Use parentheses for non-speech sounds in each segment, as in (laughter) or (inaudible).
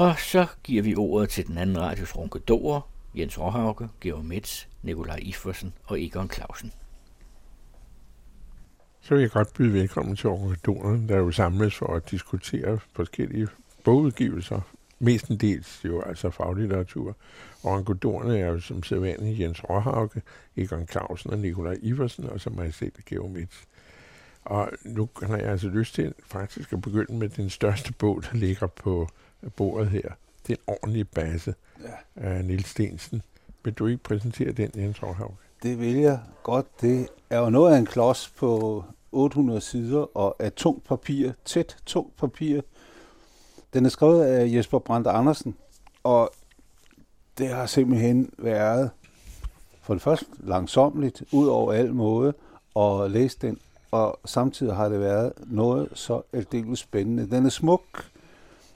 Og så giver vi ordet til den anden radios ronkedorer, Jens Råhauke, Georg Metz, Nikolaj Iffersen og Egon Clausen. Så vil jeg godt byde velkommen til organisationerne, der jo samles for at diskutere forskellige bogudgivelser, mestendels jo altså faglitteratur. Organisationerne er jo som sædvanligt Jens Råhauke, Egon Clausen og Nikolaj Iversen, og så mig selv, Georg Metz. Og nu har jeg altså lyst til faktisk at begynde med den største bog, der ligger på bordet her. Det er en ordentlig base ja. af Nils Stensen. Vil du ikke præsentere den, Jens Råhauke? Det vil jeg godt. Det er jo noget af en klods på 800 sider og af tungt papir, tæt tungt papir. Den er skrevet af Jesper Brandt Andersen, og det har simpelthen været for det første langsomligt, ud over al måde, at læse den, og samtidig har det været noget så aldeles spændende. Den er smuk,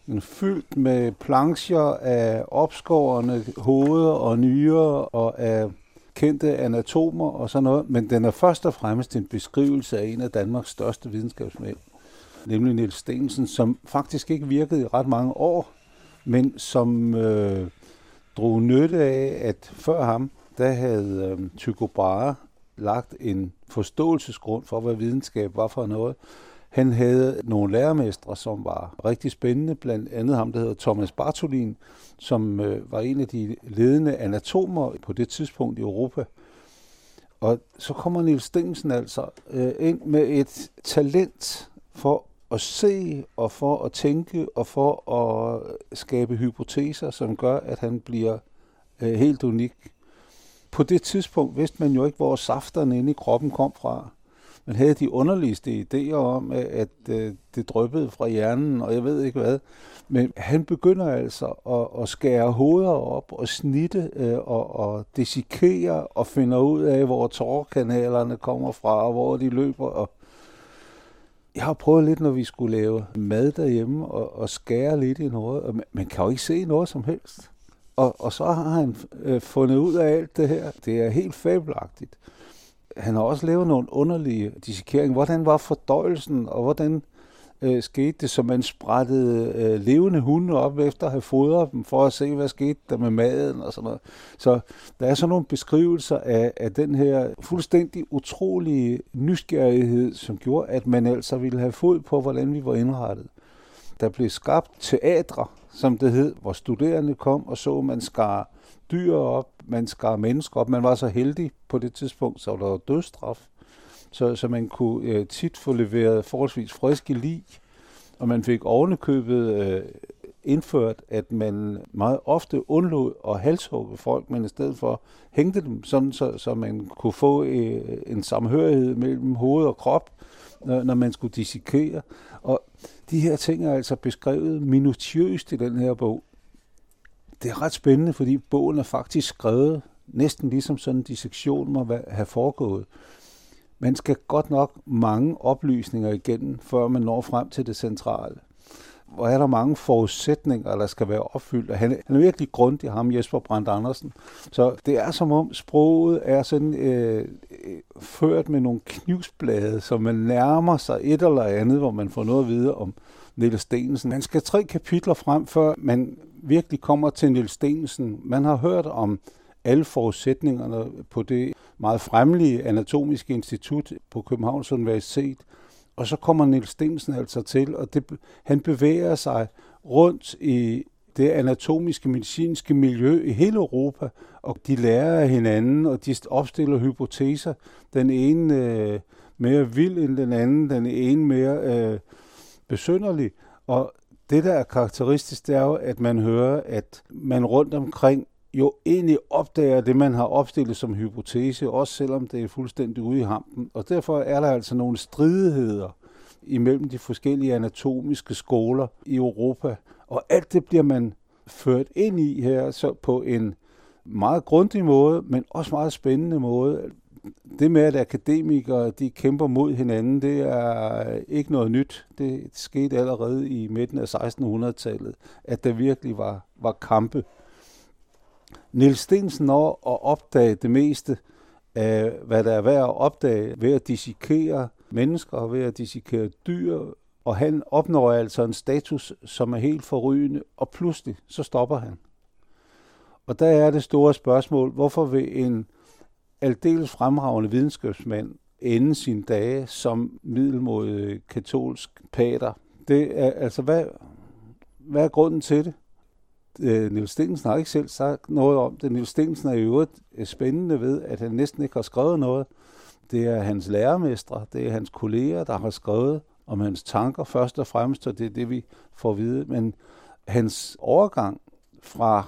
den er fyldt med plancher af opskårende hoveder og nyrer og af kendte anatomer og sådan noget, men den er først og fremmest en beskrivelse af en af Danmarks største videnskabsmænd, nemlig Niels Stensen, som faktisk ikke virkede i ret mange år, men som øh, drog nytte af, at før ham, der havde øh, Tycho Brahe lagt en forståelsesgrund for, hvad videnskab var for noget. Han havde nogle lærermestre, som var rigtig spændende, blandt andet ham, der hedder Thomas Bartolin, som øh, var en af de ledende anatomer på det tidspunkt i Europa. Og så kommer Niels Stensen altså øh, ind med et talent for at se og for at tænke og for at skabe hypoteser, som gør, at han bliver øh, helt unik. På det tidspunkt vidste man jo ikke, hvor safterne inde i kroppen kom fra. Man havde de underligste idéer om, at øh, det drøbbede fra hjernen, og jeg ved ikke hvad. Men han begynder altså at, at skære hoveder op og snitte øh, og, og desikere og finder ud af, hvor tårerkanalerne kommer fra og hvor de løber. Og jeg har prøvet lidt, når vi skulle lave mad derhjemme og, og skære lidt i noget, og man, man kan jo ikke se noget som helst. Og, og så har han øh, fundet ud af alt det her. Det er helt fabelagtigt. Han har også lavet nogle underlige dissekeringer. Hvordan var fordøjelsen, og hvordan øh, skete det, så man sprættede øh, levende hunde op efter at have fodret dem, for at se, hvad skete der med maden og sådan noget. Så der er sådan nogle beskrivelser af, af den her fuldstændig utrolige nysgerrighed, som gjorde, at man altså ville have fod på, hvordan vi var indrettet. Der blev skabt teatre, som det hed, hvor studerende kom og så, man skar dyr op, man skar mennesker op. Man var så heldig på det tidspunkt, så der var dødstraf så, så man kunne øh, tit få leveret forholdsvis friske lig, og man fik ovenikøbet øh, indført, at man meget ofte undlod at halshugge folk, men i stedet for hængte dem, sådan så, så man kunne få øh, en samhørighed mellem hoved og krop, når, når man skulle dissekere. Og de her ting er altså beskrevet minutiøst i den her bog. Det er ret spændende, fordi bogen er faktisk skrevet næsten ligesom sådan en dissektion må have foregået. Man skal godt nok mange oplysninger igennem, før man når frem til det centrale. Hvor er der mange forudsætninger, der skal være opfyldt. Og han, han er virkelig grundig, ham Jesper Brandt Andersen. Så det er som om sproget er sådan øh, øh ført med nogle knivsblade, så man nærmer sig et eller andet, hvor man får noget at vide om Niels Stensen. Man skal tre kapitler frem, før man virkelig kommer til Niels Stensen. Man har hørt om alle forudsætningerne på det meget fremlige anatomiske institut på Københavns Universitet. Og så kommer Niels Stensen altså til, og det, han bevæger sig rundt i det anatomiske, medicinske miljø i hele Europa, og de lærer af hinanden, og de opstiller hypoteser. Den ene øh, mere vild end den anden, den ene mere øh, besynderlig. Og det, der er karakteristisk, det er jo, at man hører, at man rundt omkring jo egentlig opdager det, man har opstillet som hypotese, også selvom det er fuldstændig ude i hampen. Og derfor er der altså nogle stridigheder imellem de forskellige anatomiske skoler i Europa. Og alt det bliver man ført ind i her så på en meget grundig måde, men også meget spændende måde. Det med, at akademikere de kæmper mod hinanden, det er ikke noget nyt. Det skete allerede i midten af 1600-tallet, at der virkelig var, var kampe Nils Stensen når at opdage det meste af, hvad der er værd at opdage ved at dissekere mennesker, ved at dissekere dyr, Og han opnår altså en status, som er helt forrygende, og pludselig så stopper han. Og der er det store spørgsmål, hvorfor vil en aldeles fremragende videnskabsmand ende sine dage som middelmodig katolsk pater? Det er, altså, hvad, hvad er grunden til det? Øh, Niels Stensen har ikke selv sagt noget om det. Niels Stensen er i øvrigt øh, spændende ved, at han næsten ikke har skrevet noget. Det er hans lærermestre, det er hans kolleger, der har skrevet om hans tanker først og fremmest, og det er det, vi får at vide. Men hans overgang fra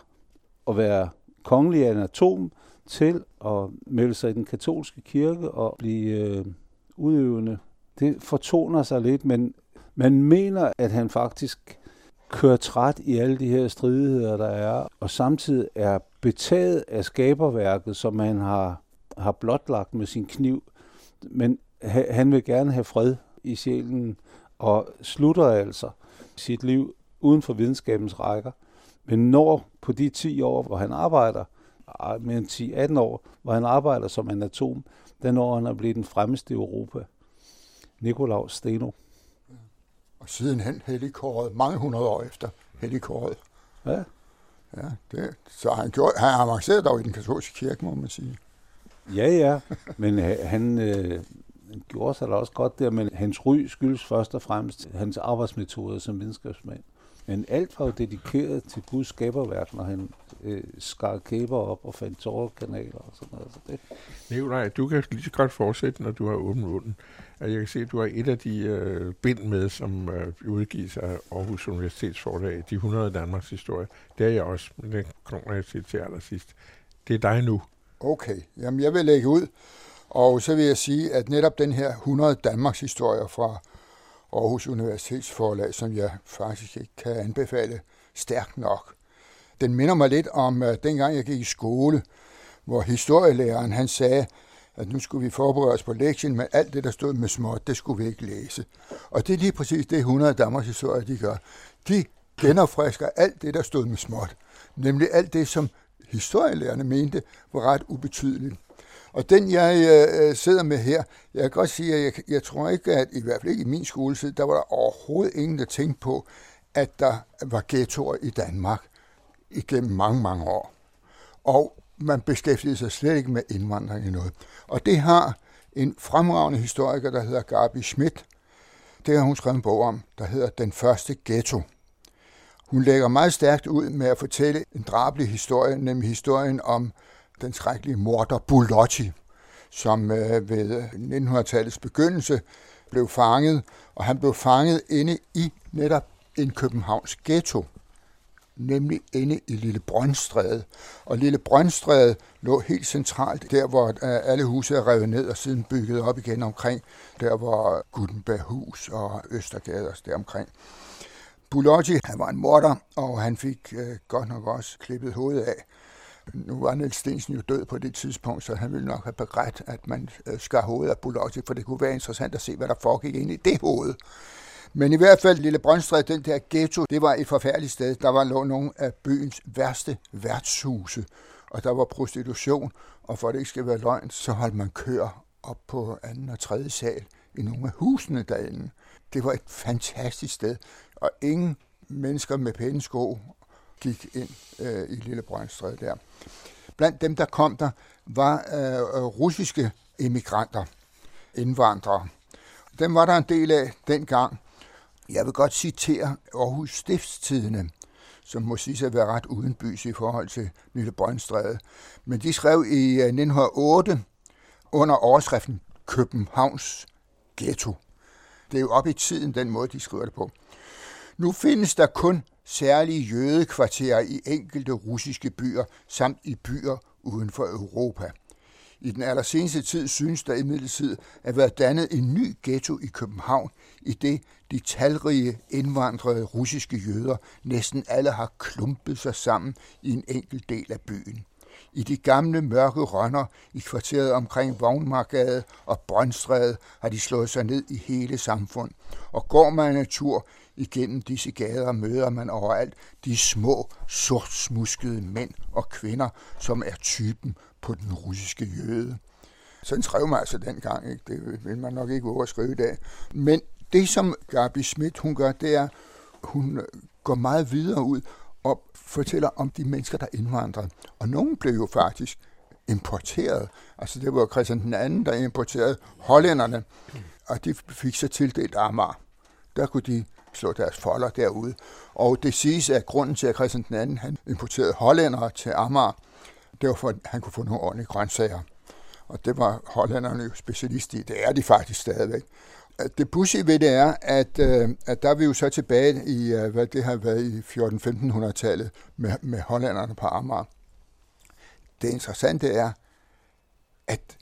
at være kongelig anatom til at melde sig i den katolske kirke og blive øh, udøvende, det fortoner sig lidt, men man mener, at han faktisk kører træt i alle de her stridigheder, der er, og samtidig er betaget af skaberværket, som han har, har blotlagt med sin kniv. Men han vil gerne have fred i sjælen, og slutter altså sit liv uden for videnskabens rækker. Men når på de 10 år, hvor han arbejder, mere end 10-18 år, hvor han arbejder som anatom, den når han er blevet den fremmeste i Europa. Nikolaus Steno. Og sidenhen helligkåret, mange hundrede år efter helligkåret. Ja. Ja, det, så han, gjort, han avanceret dog i den katolske kirke, må man sige. Ja, ja, men han, øh, gjorde sig da også godt der, men hans ry skyldes først og fremmest hans arbejdsmetoder som videnskabsmand. Men alt var jo dedikeret til Guds skaberværk, når han øh, skar kæber op og fandt tårerkanaler og sådan noget. Så det. Nikolaj, du kan lige så godt fortsætte, når du har åbnet munden. Jeg kan se, at du har et af de øh, bind med, som øh, udgives af Aarhus Universitetsforlag, De 100 Danmarks historie. Det er jeg også, men det kommer jeg til til allersidst. Det er dig nu. Okay, jamen jeg vil lægge ud, og så vil jeg sige, at netop den her 100 Danmarks historier fra Aarhus Universitetsforlag, som jeg faktisk ikke kan anbefale stærkt nok. Den minder mig lidt om at dengang jeg gik i skole, hvor historielæreren han sagde, at nu skulle vi forberede os på lektien, men alt det, der stod med småt, det skulle vi ikke læse. Og det er lige præcis det 100 Danmarks historie, de gør. De genopfrisker alt det, der stod med småt. Nemlig alt det, som historielærerne mente var ret ubetydeligt. Og den, jeg øh, sidder med her, jeg kan godt sige, at jeg, jeg tror ikke, at i hvert fald ikke i min skoletid, der var der overhovedet ingen, der tænkte på, at der var ghettoer i Danmark igennem mange, mange år. Og man beskæftigede sig slet ikke med indvandring i noget. Og det har en fremragende historiker, der hedder Gabi Schmidt, det har hun skrevet en bog om, der hedder Den første ghetto. Hun lægger meget stærkt ud med at fortælle en drabelig historie, nemlig historien om den skrækkelige morder Bulotti, som øh, ved øh, 1900-tallets begyndelse blev fanget, og han blev fanget inde i netop en Københavns ghetto, nemlig inde i Lille Brøndstræde. Og Lille Brøndstræde lå helt centralt, der hvor øh, alle huse er revet ned og siden bygget op igen omkring, der hvor Gutenberghus og Østergade og deromkring. Bulotti, han var en morder, og han fik øh, godt nok også klippet hovedet af. Nu var Niels Stensen jo død på det tidspunkt, så han ville nok have begrædt, at man øh, skar hovedet af Bulotti, for det kunne være interessant at se, hvad der foregik ind i det hoved. Men i hvert fald, Lille Brøndstræd, den der ghetto, det var et forfærdeligt sted. Der var lå nogle af byens værste værtshuse, og der var prostitution, og for at det ikke skal være løgn, så holdt man kør op på anden og tredje sal i nogle af husene derinde. Det var et fantastisk sted, og ingen mennesker med pæne sko gik ind øh, i Lille Brøndstræd der. Blandt dem, der kom der, var øh, øh russiske emigranter, indvandrere. Dem var der en del af dengang. Jeg vil godt citere Aarhus Stiftstidene, som må sige at være ret uden bys i forhold til Lille Brøndstræde. Men de skrev i øh, 1908 under overskriften Københavns Ghetto. Det er jo op i tiden, den måde, de skriver det på. Nu findes der kun særlige jødekvarterer i enkelte russiske byer samt i byer uden for Europa. I den allerseneste tid synes der imidlertid at være dannet en ny ghetto i København, i det de talrige indvandrede russiske jøder næsten alle har klumpet sig sammen i en enkelt del af byen. I de gamle mørke rønner i kvarteret omkring Vognmarkade og Brøndstræde har de slået sig ned i hele samfund. Og går man en tur igennem disse gader, møder man overalt de små, sortsmuskede mænd og kvinder, som er typen på den russiske jøde. Sådan skrev man altså dengang, ikke? det vil man nok ikke våge at skrive i dag. Men Det, som Gabi Schmidt hun gør, det er, hun går meget videre ud og fortæller om de mennesker, der indvandrede. Og nogen blev jo faktisk importeret. Altså det var Christian den anden, der importerede hollænderne, og de fik så tildelt Amager. Der kunne de slå deres folder derude. Og det siges, at grunden til, at Christian den anden han importerede hollændere til Amager, det var for, at han kunne få nogle ordentlige grøntsager. Og det var hollænderne jo specialist i. Det er de faktisk stadigvæk. Det pussy ved det er, at, øh, at der er vi jo så tilbage i, øh, hvad det har været i 14-1500-tallet med, med hollænderne på Amager. Det interessante er, at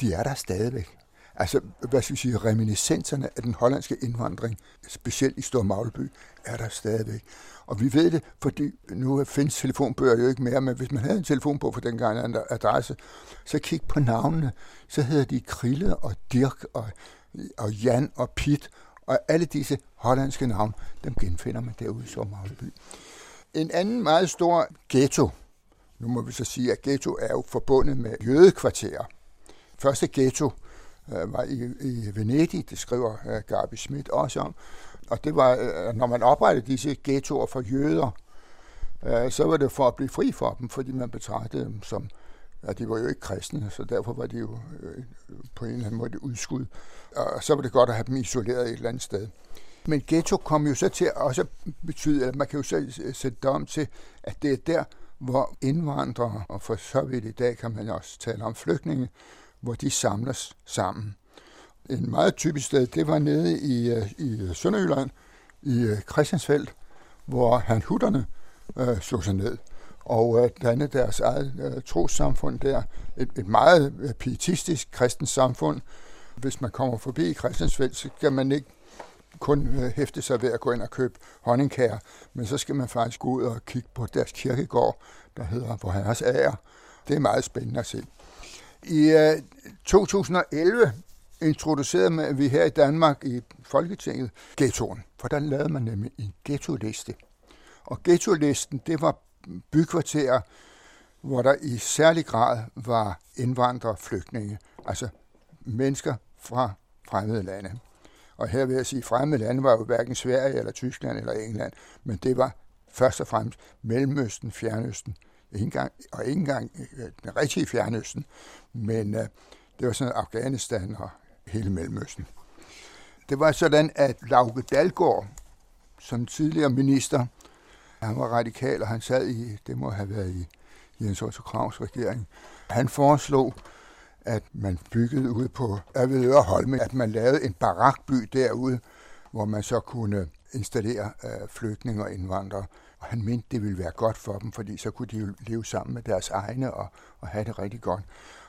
de er der stadigvæk. Altså, hvad skal vi sige, reminiscenserne af den hollandske indvandring, specielt i Stor Magleby, er der stadigvæk. Og vi ved det, fordi nu findes telefonbøger jo ikke mere, men hvis man havde en telefonbog for den en adresse, så kig på navnene. Så hedder de Krille og Dirk og, og Jan og Pit, og alle disse hollandske navne, dem genfinder man derude i Sommerhavleby. En anden meget stor ghetto, nu må vi så sige, at ghetto er jo forbundet med jødekvarterer. Første ghetto øh, var i, i Venedig, det skriver øh, Gabi Schmidt også om, og det var, øh, når man oprettede disse ghettoer for jøder, øh, så var det for at blive fri for dem, fordi man betragtede dem som, ja, de var jo ikke kristne, så derfor var de jo øh, på en eller anden måde udskud. Og så var det godt at have dem isoleret et eller andet sted. Men ghetto kom jo så til at også betyde, at man kan jo så sætte det om til, at det er der, hvor indvandrere, og for så vidt i dag kan man også tale om flygtninge, hvor de samles sammen. En meget typisk sted, det var nede i, øh, i Sønderjylland, i øh, Christiansfeldt, hvor han hutterne øh, slog sig ned og øh, dannede deres eget øh, trosamfund der. Et, et meget øh, pietistisk kristens samfund. Hvis man kommer forbi Christiansfeldt, så kan man ikke kun øh, hæfte sig ved at gå ind og købe honningkager, men så skal man faktisk gå ud og kigge på deres kirkegård, der hedder Vor Herres Ære. Det er meget spændende at se. I øh, 2011 introducerede vi her i Danmark i Folketinget ghettoen, for der lavede man nemlig en ghetto-liste. Og ghetto-listen, det var bykvarterer, hvor der i særlig grad var indvandrere flygtninge, altså mennesker fra fremmede lande. Og her vil jeg sige, at fremmede lande var jo hverken Sverige eller Tyskland eller England, men det var først og fremmest Mellemøsten, Fjernøsten, ikke engang, og ikke engang øh, den rigtige Fjernøsten, men øh, det var sådan Afghanistan og hele Mellemøsten. Det var sådan, at Lauke Dalgaard, som tidligere minister, han var radikal, og han sad i, det må have været i Jens Otto Kravs regering, han foreslog, at man byggede ude på Avedøre Holme, at man lavede en barakby derude, hvor man så kunne installere øh, flygtninge og indvandrere. Og han mente, det ville være godt for dem, fordi så kunne de jo leve sammen med deres egne og, og have det rigtig godt.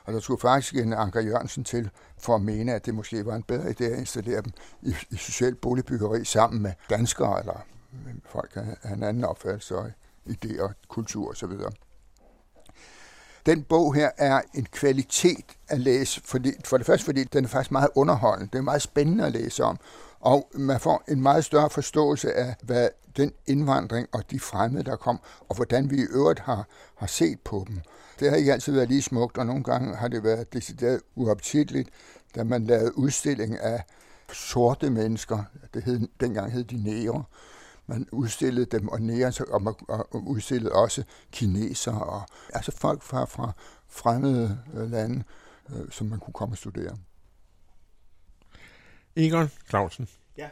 Og der skulle faktisk en Anker Jørgensen til for at mene, at det måske var en bedre idé at installere dem i, i socialt boligbyggeri sammen med danskere eller folk af en anden opfattelse og idéer, kultur osv. Den bog her er en kvalitet at læse, fordi, for det første fordi den er faktisk meget underholdende. Det er meget spændende at læse om. Og man får en meget større forståelse af, hvad den indvandring og de fremmede, der kom, og hvordan vi i øvrigt har, har set på dem. Det har ikke altid været lige smukt, og nogle gange har det været decideret uoptitligt, da man lavede udstilling af sorte mennesker. Det hed, dengang hed de nære. Man udstillede dem, og nære, og man udstillede også kinesere, og altså folk fra, fra fremmede øh, lande, øh, som man kunne komme og studere. Egon Clausen. Ja.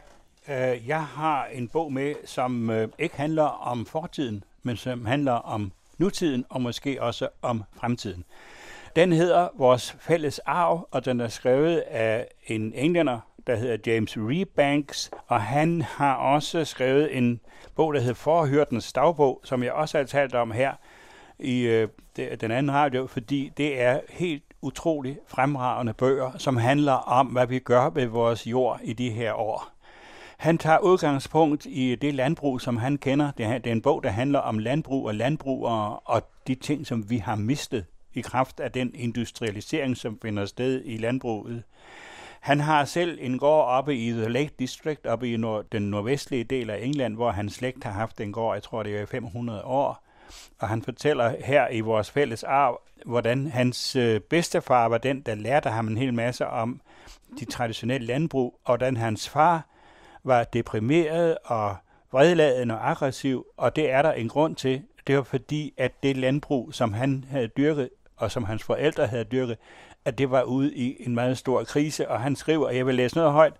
Øh, jeg har en bog med, som øh, ikke handler om fortiden, men som handler om nutiden og måske også om fremtiden. Den hedder Vores fælles arv, og den er skrevet af en englænder, der hedder James Rebanks, og han har også skrevet en bog, der hedder Forhørtens dagbog, som jeg også har talt om her i øh, den anden radio, fordi det er helt utrolig fremragende bøger, som handler om, hvad vi gør med vores jord i de her år. Han tager udgangspunkt i det landbrug, som han kender. Det er en bog, der handler om landbrug og landbrugere og de ting, som vi har mistet i kraft af den industrialisering, som finder sted i landbruget. Han har selv en gård oppe i The Lake District, oppe i nord, den nordvestlige del af England, hvor hans slægt har haft en gård, jeg tror det er 500 år. Og han fortæller her i vores fælles arv, hvordan hans øh, bedstefar var den, der lærte ham en hel masse om de traditionelle landbrug, og hvordan hans far var deprimeret og vredladen og aggressiv, og det er der en grund til. Det var fordi, at det landbrug, som han havde dyrket, og som hans forældre havde dyrket, at det var ude i en meget stor krise, og han skriver, og jeg vil læse noget højt,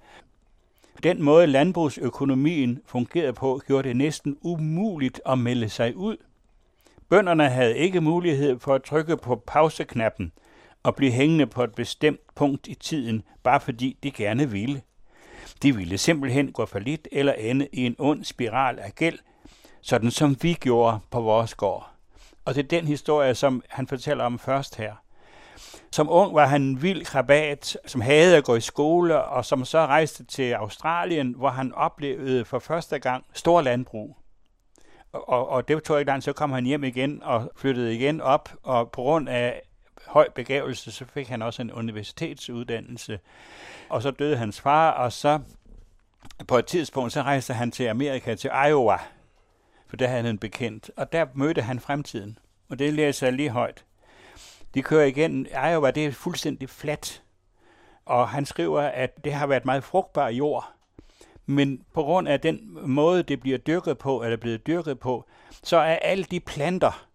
den måde landbrugsøkonomien fungerede på, gjorde det næsten umuligt at melde sig ud. Bønderne havde ikke mulighed for at trykke på pauseknappen og blive hængende på et bestemt punkt i tiden, bare fordi de gerne ville. De ville simpelthen gå for lidt eller ende i en ond spiral af gæld, sådan som vi gjorde på vores gård. Og det er den historie, som han fortæller om først her. Som ung var han en vild krabat, som havde at gå i skole, og som så rejste til Australien, hvor han oplevede for første gang stor landbrug. Og, og det tog ikke langt, så kom han hjem igen og flyttede igen op, og på grund af høj begævelse, så fik han også en universitetsuddannelse. Og så døde hans far, og så på et tidspunkt, så rejste han til Amerika, til Iowa, for der havde han en bekendt, og der mødte han fremtiden. Og det læser jeg lige højt. De kører igen, Iowa, det er fuldstændig fladt. Og han skriver, at det har været meget frugtbar jord. Men på grund af den måde, det bliver dyrket på, eller blevet dyrket på, så er alle de planter,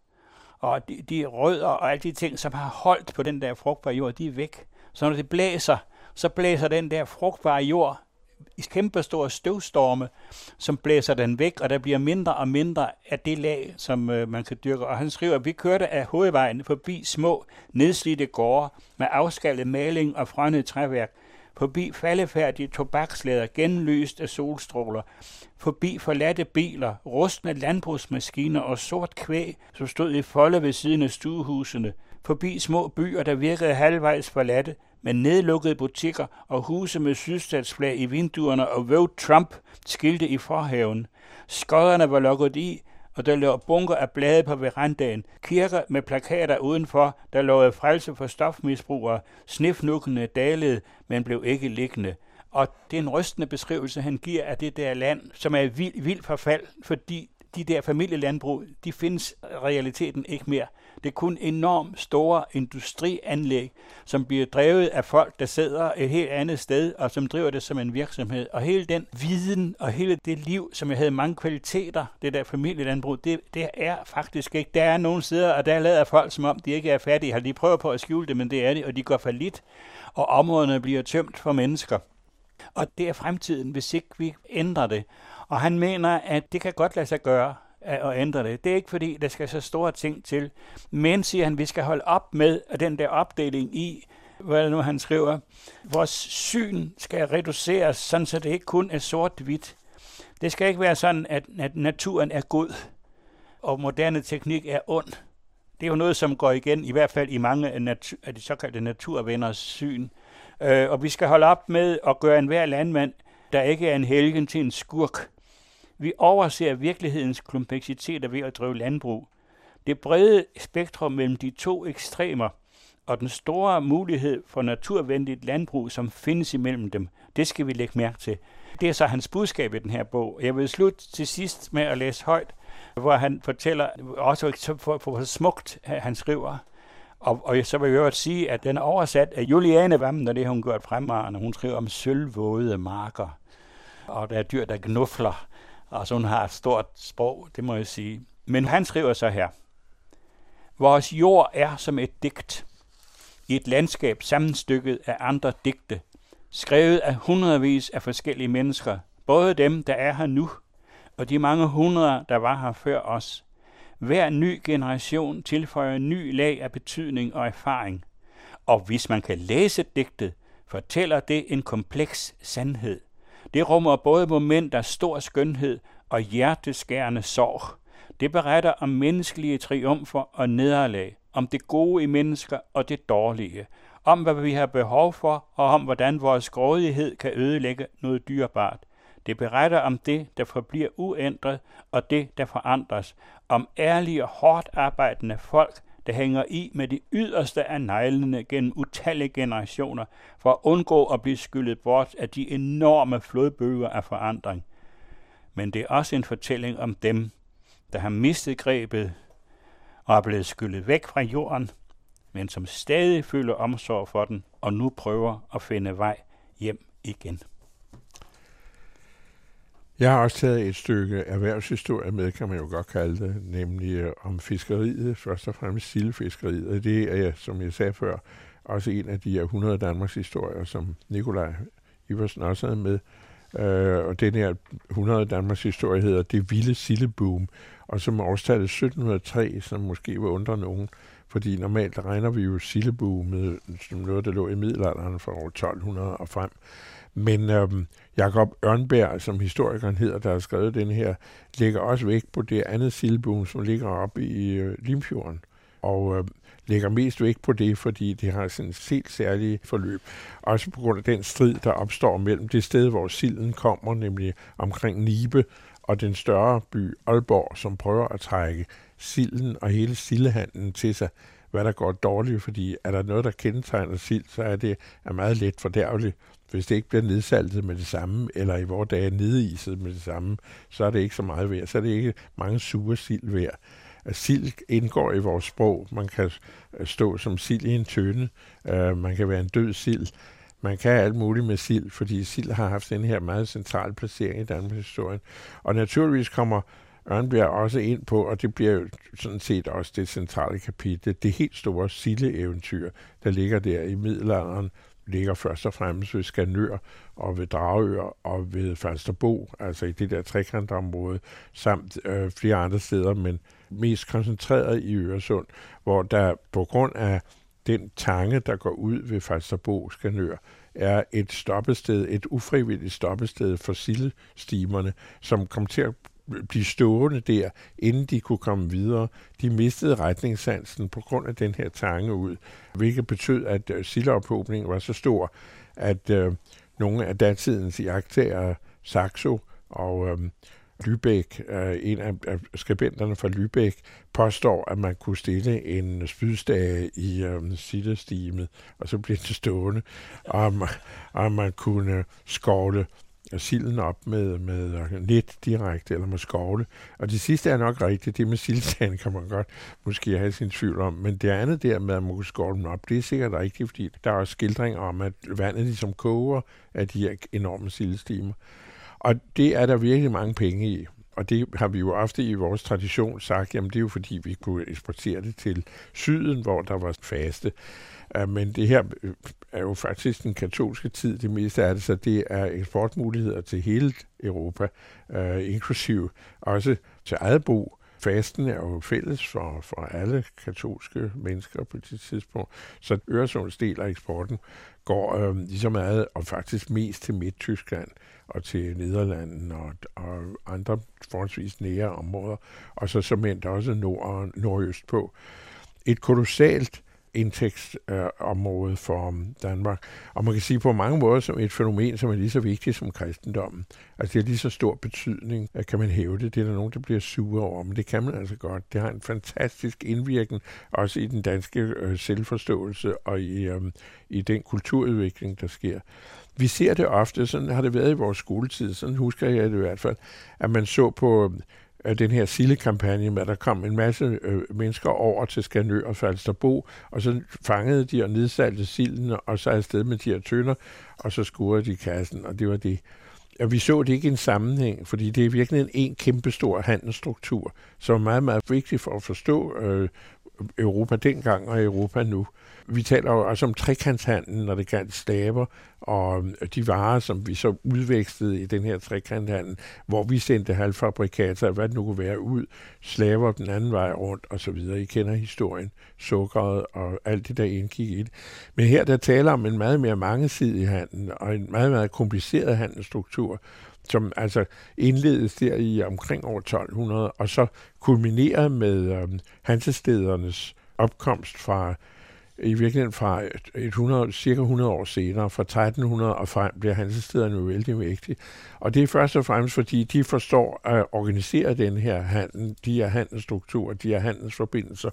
og de, de rødder og alle de ting, som har holdt på den der frugtbare jord, de er væk. Så når det blæser, så blæser den der frugtbare jord i kæmpestore støvstorme, som blæser den væk, og der bliver mindre og mindre af det lag, som øh, man kan dyrke. Og han skriver, at vi kørte af hovedvejen forbi små, nedslidte gårde med afskallet maling og frønnet træværk, forbi faldefærdige tobakslæder genlyst af solstråler, forbi forladte biler, rustne landbrugsmaskiner og sort kvæg, som stod i folde ved siden af stuehusene, forbi små byer, der virkede halvvejs forladte, med nedlukkede butikker og huse med sydstatsflag i vinduerne og Vote Trump skilte i forhaven. Skodderne var lukket i, og der lå bunker af blade på verandaen, kirker med plakater udenfor, der lovede frelse for stofmisbrugere, snifnukkende dalede, men blev ikke liggende. Og det er en rystende beskrivelse, han giver af det der land, som er vild, vild forfald, fordi de der familielandbrug, de findes realiteten ikke mere. Det er kun enormt store industrianlæg, som bliver drevet af folk, der sidder et helt andet sted, og som driver det som en virksomhed. Og hele den viden og hele det liv, som jeg havde mange kvaliteter, det der familielandbrug, det, det er faktisk ikke. Der er nogle steder, og der lader folk, som om de ikke er fattige. Har de prøvet på at skjule det, men det er de, og de går for lidt, og områderne bliver tømt for mennesker. Og det er fremtiden, hvis ikke vi ændrer det. Og han mener, at det kan godt lade sig gøre at ændre det. Det er ikke fordi, der skal så store ting til. Men, siger han, vi skal holde op med den der opdeling i, hvad nu han skriver, vores syn skal reduceres, sådan så det ikke kun er sort-hvidt. Det skal ikke være sådan, at, at naturen er god, og moderne teknik er ond. Det er jo noget, som går igen, i hvert fald i mange af, natu- af de såkaldte naturvenners syn. Øh, og vi skal holde op med at gøre enhver landmand, der ikke er en helgen til en skurk. Vi overser virkelighedens kompleksiteter ved at drive landbrug. Det brede spektrum mellem de to ekstremer og den store mulighed for naturvenligt landbrug, som findes imellem dem, det skal vi lægge mærke til. Det er så hans budskab i den her bog. Jeg vil slutte til sidst med at læse højt, hvor han fortæller også for, for smukt, han skriver. Og, og så vil jeg jo sige, at den er oversat af Juliane Vammen, og det har hun gjort fremragende. Hun skriver om sølvvåde marker, og der er dyr, der gnufler. Altså hun har et stort sprog, det må jeg sige. Men han skriver så her. Vores jord er som et digt. I et landskab sammenstykket af andre digte. Skrevet af hundredvis af forskellige mennesker. Både dem, der er her nu, og de mange hundrede, der var her før os. Hver ny generation tilføjer ny lag af betydning og erfaring. Og hvis man kan læse digtet, fortæller det en kompleks sandhed. Det rummer både moment af stor skønhed og hjerteskærende sorg. Det beretter om menneskelige triumfer og nederlag, om det gode i mennesker og det dårlige, om hvad vi har behov for, og om hvordan vores grådighed kan ødelægge noget dyrebart. Det beretter om det, der forbliver uændret, og det, der forandres, om ærlige og hårdt arbejdende folk, der hænger i med de yderste af neglene gennem utallige generationer, for at undgå at blive skyllet bort af de enorme flodbølger af forandring. Men det er også en fortælling om dem, der har mistet grebet og er blevet skyllet væk fra jorden, men som stadig føler omsorg for den og nu prøver at finde vej hjem igen. Jeg har også taget et stykke erhvervshistorie med, kan man jo godt kalde det, nemlig øh, om fiskeriet, først og fremmest sildefiskeriet. Det er, som jeg sagde før, også en af de 100 Danmarks historier, som Nikolaj Iversen også havde med. Øh, og den her 100 Danmarks historie hedder Det vilde sildeboom, og som årstallet 1703, som måske vil undre nogen, fordi normalt regner vi jo sildeboomet som noget, der lå i middelalderen fra år 1200 og frem. Men øhm, Jakob Ørnberg, som historikeren hedder, der har skrevet den her, lægger også vægt på det andet sildeboom, som ligger oppe i øh, Limfjorden. Og øh, lægger mest vægt på det, fordi det har sådan et helt særligt forløb. Også på grund af den strid, der opstår mellem det sted, hvor silden kommer, nemlig omkring Nibe, og den større by Aalborg, som prøver at trække silden og hele sildehandlen til sig, hvad der går dårligt, fordi er der noget, der kendetegner sild, så er det er meget let fordærveligt. Hvis det ikke bliver nedsaltet med det samme, eller i vores dage nediset med det samme, så er det ikke så meget værd. Så er det ikke mange sure sild værd. Sild indgår i vores sprog. Man kan øh, stå som sild i en tønde. Uh, øh, man kan være en død sild. Man kan alt muligt med sild, fordi sild har haft den her meget central placering i Danmarks historie. Og naturligvis kommer Ørnbjerg også ind på, og det bliver jo sådan set også det centrale kapitel, det helt store sildeeventyr, der ligger der i middelalderen, ligger først og fremmest ved Skanør og ved Dragør og ved Falsterbo, altså i det der trekantområde, samt øh, flere andre steder, men mest koncentreret i Øresund, hvor der på grund af den tange, der går ud ved Falsterbo Skanør, er et stoppested, et ufrivilligt stoppested for sildestimerne, som kom til at blive stående der, inden de kunne komme videre. De mistede retningssansen på grund af den her tange ud, hvilket betød, at øh, sildeophobningen var så stor, at øh, nogle af datidens jagttager, Saxo og øh, Lübeck, øh, en af, af skribenterne fra Lübeck, påstår, at man kunne stille en spydstage i øh, sildestimet, og så blev det stående, og, og man kunne skovle silden op med, med net direkte, eller med skovle. Og det sidste er nok rigtigt. Det med sildtagen kan man godt måske have sin tvivl om. Men det andet der med, at man kunne skovle dem op, det er sikkert rigtigt, fordi der er skildring skildringer om, at vandet ligesom koger af de her enorme sildestimer. Og det er der virkelig mange penge i. Og det har vi jo ofte i vores tradition sagt, jamen det er jo fordi, vi kunne eksportere det til syden, hvor der var faste. Men det her øh, er jo faktisk den katolske tid, det meste af det, så det er eksportmuligheder til hele Europa, øh, inklusiv også til eget brug. Fasten er jo fælles for, for alle katolske mennesker på det tidspunkt, så Øresunds del af eksporten går øh, ligesom meget, og faktisk mest til Midt-Tyskland og til Nederlanden og, og andre forholdsvis nære områder, og så som også nord og nordøst på. Et kolossalt indtægtsområde øh, for um, Danmark. Og man kan sige på mange måder som et fænomen, som er lige så vigtigt som kristendommen. Altså det har lige så stor betydning, at kan man hæve det. Det er der nogen, der bliver sure over, men det kan man altså godt. Det har en fantastisk indvirkning, også i den danske øh, selvforståelse og i, øh, i den kulturudvikling, der sker. Vi ser det ofte, sådan har det været i vores skoletid, sådan husker jeg det i hvert fald, at man så på um, øh, den her sildekampagne med, at der kom en masse øh, mennesker over til Skanør og Falsterbo, og så fangede de og nedsalte silden, og så afsted med de her tønder, og så skurede de kassen, og det var det. Og vi så det ikke i en sammenhæng, fordi det er virkelig en, en kæmpestor handelsstruktur, som er meget, meget vigtig for at forstå øh, Europa dengang og Europa nu. Vi taler jo også om trekantshandlen, når det galt staber, og øhm, de varer, som vi så udvekslede i den her trekanthandel, hvor vi sendte halvfabrikater, hvad det nu kunne være, ud, slaver den anden vej rundt, og så videre. I kender historien, sukkeret og alt det, der indgik i det. Men her der taler om en meget mere mangesidig handel, og en meget, meget kompliceret handelsstruktur, som altså indledes der i omkring år 1200, og så kulminerer med øhm, hansestedernes opkomst fra i virkeligheden fra 100, cirka 100 år senere, fra 1300 og frem, bliver hansestederne jo vældig vigtige. Og det er først og fremmest, fordi de forstår at organisere den her handel, de her handelsstrukturer, de her handelsforbindelser,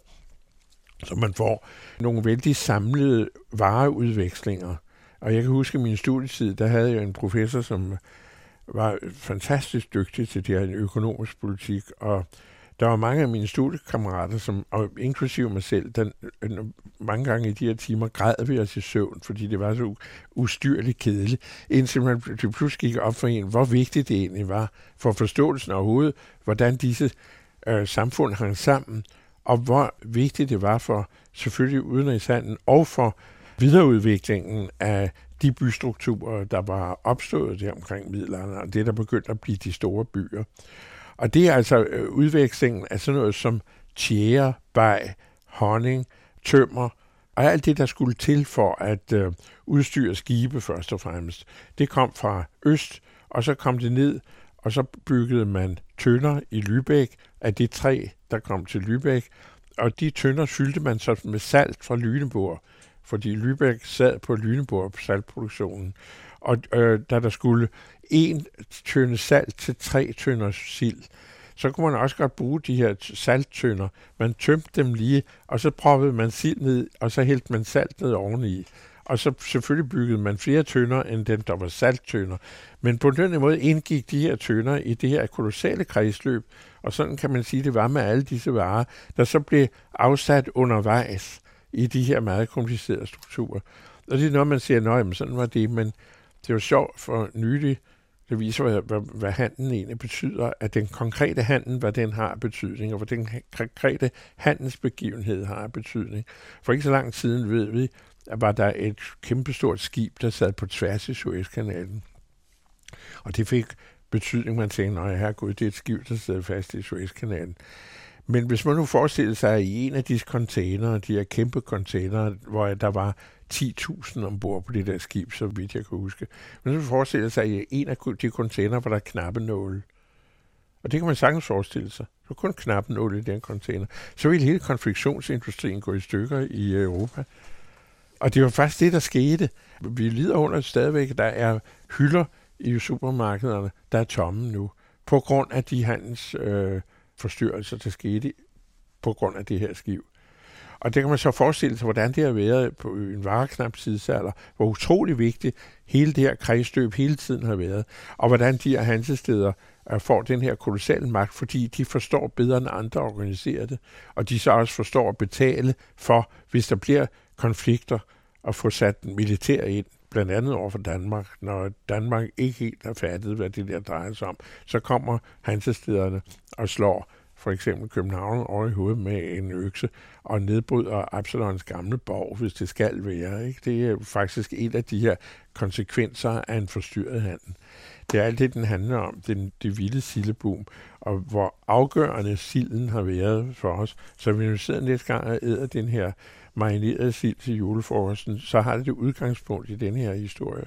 så man får nogle vældig samlede vareudvekslinger. Og jeg kan huske min studietid, der havde jeg en professor, som var fantastisk dygtig til det her økonomisk politik, og der var mange af mine studiekammerater, som, og inklusive mig selv, den, øh, mange gange i de her timer græd vi os i søvn, fordi det var så ustyrligt kedeligt, indtil man pludselig gik op for en, hvor vigtigt det egentlig var for forståelsen overhovedet, hvordan disse øh, samfund hang sammen, og hvor vigtigt det var for selvfølgelig udenrigshandlen og for videreudviklingen af de bystrukturer, der var opstået der omkring middelalderen, og det, der begyndte at blive de store byer. Og det er altså øh, udvekslingen af sådan noget som tjære, bag, honning, tømmer, og alt det, der skulle til for at øh, udstyre skibe først og fremmest. Det kom fra øst, og så kom det ned, og så byggede man tønder i Lübeck af det træ, der kom til Lübeck, og de tønder fyldte man så med salt fra Lüneburg, fordi Lübeck sad på Lüneburg på saltproduktionen. Og øh, da der skulle en tønde salt til tre tønder sild, så kunne man også godt bruge de her salttønder. Man tømte dem lige, og så proppede man sild ned, og så hældte man salt ned oveni. Og så selvfølgelig byggede man flere tønder, end dem, der var salttønder. Men på den måde indgik de her tønder i det her kolossale kredsløb, og sådan kan man sige, det var med alle disse varer, der så blev afsat undervejs i de her meget komplicerede strukturer. Og det er noget, man siger, nej, men sådan var det, men det var sjovt for nylig, det viser, hvad, hvad, hvad handlen egentlig betyder, at den konkrete handel, hvad den har betydning, og hvad den konkrete handelsbegivenhed har betydning. For ikke så lang siden ved vi, at var der et kæmpestort skib, der sad på tværs i Suezkanalen. Og det fik betydning, man tænkte, nej, herregud, det er et skib, der sidder fast i Suezkanalen. Men hvis man nu forestiller sig, at i en af disse containere, de her kæmpe containere, hvor der var 10.000 ombord på det der skib, så vidt jeg kan huske. Men så forestiller sig, at i en af de containere var der knappe nåle. Og det kan man sagtens forestille sig. Så kun knappenåle i den container. Så ville hele konfektionsindustrien gå i stykker i Europa. Og det var faktisk det, der skete. Vi lider under stadigvæk, der er hylder i supermarkederne, der er tomme nu, på grund af de handels øh, forstyrrelser, der skete på grund af det her skib. Og det kan man så forestille sig, hvordan det har været på en vareknap tidsalder, hvor utrolig vigtigt hele det her kredsløb hele tiden har været, og hvordan de her hansesteder øh, får den her kolossale magt, fordi de forstår bedre end andre organiseret det, og de så også forstår at betale for, hvis der bliver konflikter, at få sat militær ind, blandt andet over for Danmark. Når Danmark ikke helt har fattet, hvad det der drejer sig om, så kommer hansestederne og slår for eksempel København over i hovedet med en økse og nedbryder Absalons gamle borg, hvis det skal være. Ikke? Det er faktisk en af de her konsekvenser af en forstyrret handel. Det er alt det, den handler om, den, det vilde sildeboom, og hvor afgørende silden har været for os. Så vi nu sidder næste gang og æder den her marineret sild til julefrokosten, så har det det udgangspunkt i den her historie.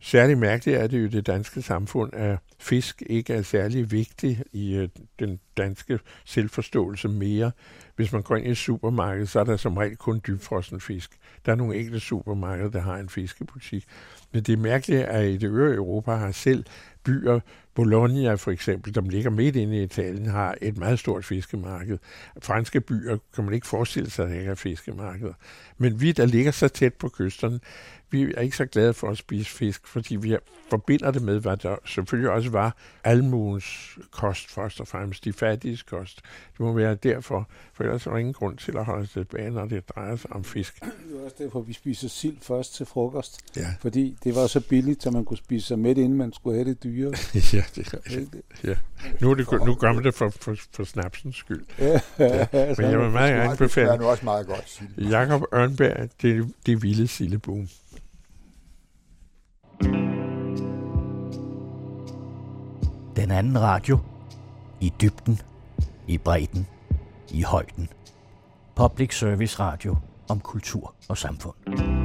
Særligt mærkeligt er det jo det danske samfund, at fisk ikke er særlig vigtig i øh, den danske selvforståelse mere. Hvis man går ind i et supermarked, så er der som regel kun dybfrossen fisk. Der er nogle enkelte supermarkeder, der har en fiskebutik. Men det mærkelige er at i det øvrige Europa har selv byer, Bologna for eksempel, der ligger midt inde i Italien, har et meget stort fiskemarked. Franske byer kan man ikke forestille sig, at der ikke er fiskemarkeder. Men vi, der ligger så tæt på kysterne, vi er ikke så glade for at spise fisk, fordi vi forbinder det med, hvad der selvfølgelig også var almuens kost, først og fremmest de fattiges kost. Det må være derfor, for ellers er der ingen grund til at holde sig tilbage, når det drejer sig om fisk. Det er også derfor, vi spiser sild først til frokost. Ja. Fordi det var så billigt, så man kunne spise sig med, inden man skulle have det dyre. (laughs) ja, det er ja. Nu, er det, nu gør man det for, for, for snapsens skyld. Ja, ja. (laughs) Men jeg vil meget gerne befale. Det er også meget godt. Jakob Ørnberg, det, det vilde sildeboom. Den anden radio. I dybden, i bredden, i højden. Public Service Radio om kultur og samfund.